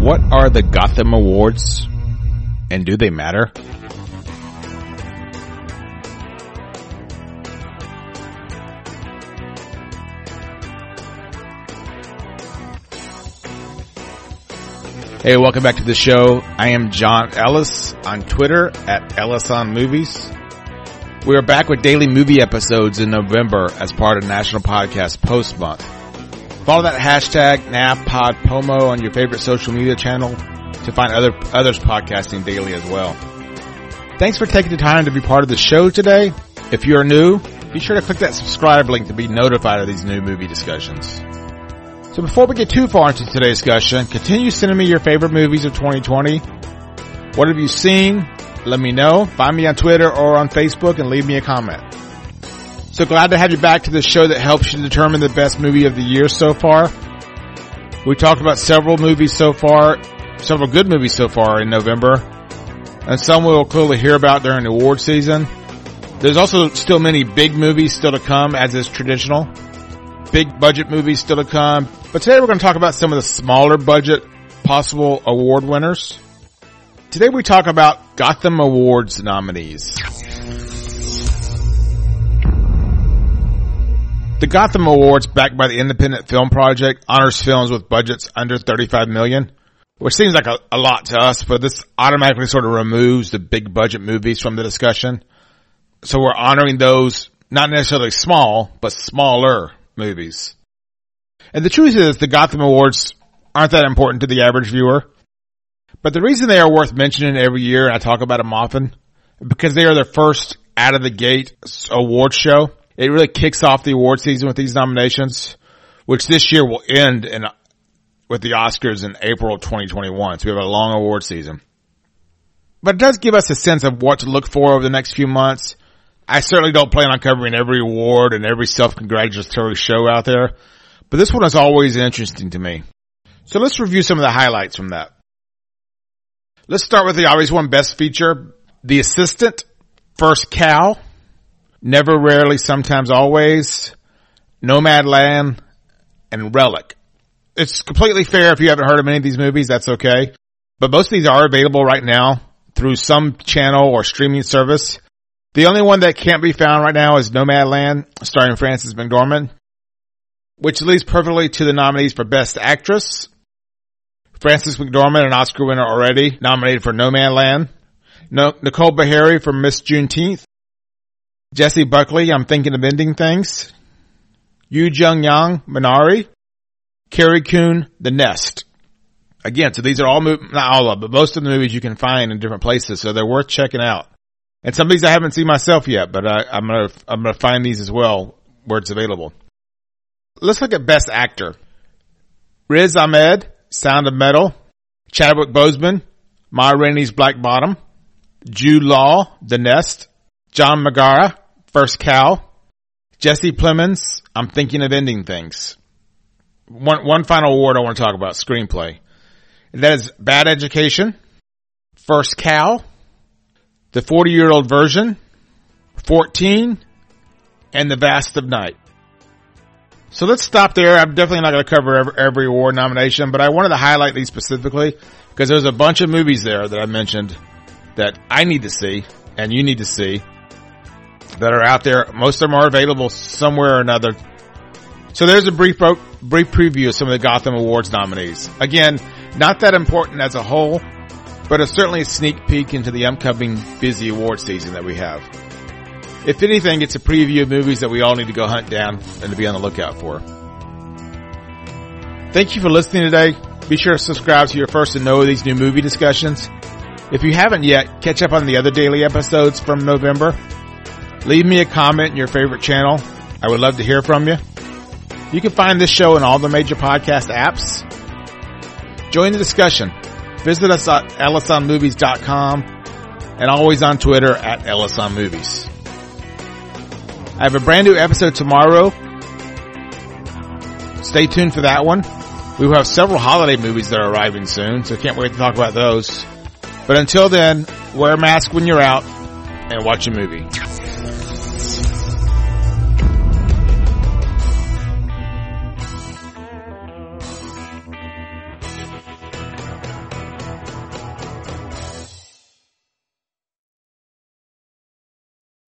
What are the Gotham Awards? And do they matter? Hey, welcome back to the show. I am John Ellis on Twitter at Ellis on Movies. We are back with daily movie episodes in November as part of National Podcast Post Month. Follow that hashtag NaPodPoMo on your favorite social media channel to find other others podcasting daily as well. Thanks for taking the time to be part of the show today. If you're new, be sure to click that subscribe link to be notified of these new movie discussions. So before we get too far into today's discussion, continue sending me your favorite movies of 2020. What have you seen? Let me know. Find me on Twitter or on Facebook and leave me a comment. So glad to have you back to the show that helps you determine the best movie of the year so far. We talked about several movies so far, several good movies so far in November, and some we'll clearly hear about during the award season. There's also still many big movies still to come as is traditional. Big budget movies still to come, but today we're going to talk about some of the smaller budget possible award winners. Today we talk about Gotham Awards nominees. The Gotham Awards, backed by the Independent Film Project, honors films with budgets under 35 million, which seems like a, a lot to us, but this automatically sort of removes the big budget movies from the discussion. So we're honoring those, not necessarily small, but smaller movies. And the truth is the Gotham Awards aren't that important to the average viewer. But the reason they are worth mentioning every year, and I talk about them often, because they are the first out of the gate award show. It really kicks off the award season with these nominations, which this year will end in, with the Oscars in April 2021. So we have a long award season. But it does give us a sense of what to look for over the next few months. I certainly don't plan on covering every award and every self-congratulatory show out there. But this one is always interesting to me. So let's review some of the highlights from that. Let's start with the obvious one, best feature, The Assistant, First Cow, Never Rarely, Sometimes Always, Nomadland, and Relic. It's completely fair if you haven't heard of any of these movies, that's okay. But most of these are available right now through some channel or streaming service. The only one that can't be found right now is Nomadland, starring Frances McDormand which leads perfectly to the nominees for Best Actress. Frances McDormand, an Oscar winner already, nominated for No Man Land. No, Nicole Beharie for Miss Juneteenth. Jessie Buckley, I'm Thinking of Ending Things. Yu Jung Yang, Minari. Carrie Coon, The Nest. Again, so these are all, not all of, but most of the movies you can find in different places, so they're worth checking out. And some of these I haven't seen myself yet, but I, I'm gonna, I'm gonna find these as well where it's available. Let's look at Best Actor. Riz Ahmed, Sound of Metal. Chadwick Boseman, Ma Rainey's Black Bottom. Jude Law, The Nest. John Magaro, First Cow. Jesse Plemons, I'm Thinking of Ending Things. One, one final award I want to talk about, screenplay. That is Bad Education, First Cow, The 40 Year Old Version, 14, and The Vast of Night. So let's stop there. I'm definitely not going to cover every, every, award nomination, but I wanted to highlight these specifically because there's a bunch of movies there that I mentioned that I need to see and you need to see that are out there. Most of them are available somewhere or another. So there's a brief, brief preview of some of the Gotham Awards nominees. Again, not that important as a whole, but it's certainly a sneak peek into the upcoming busy award season that we have. If anything, it's a preview of movies that we all need to go hunt down and to be on the lookout for. Thank you for listening today. Be sure to subscribe so you're first to know these new movie discussions. If you haven't yet, catch up on the other daily episodes from November. Leave me a comment in your favorite channel. I would love to hear from you. You can find this show in all the major podcast apps. Join the discussion. Visit us at ellisonmovies.com and always on Twitter at ellisonmovies. I have a brand new episode tomorrow. Stay tuned for that one. We will have several holiday movies that are arriving soon, so can't wait to talk about those. But until then, wear a mask when you're out and watch a movie.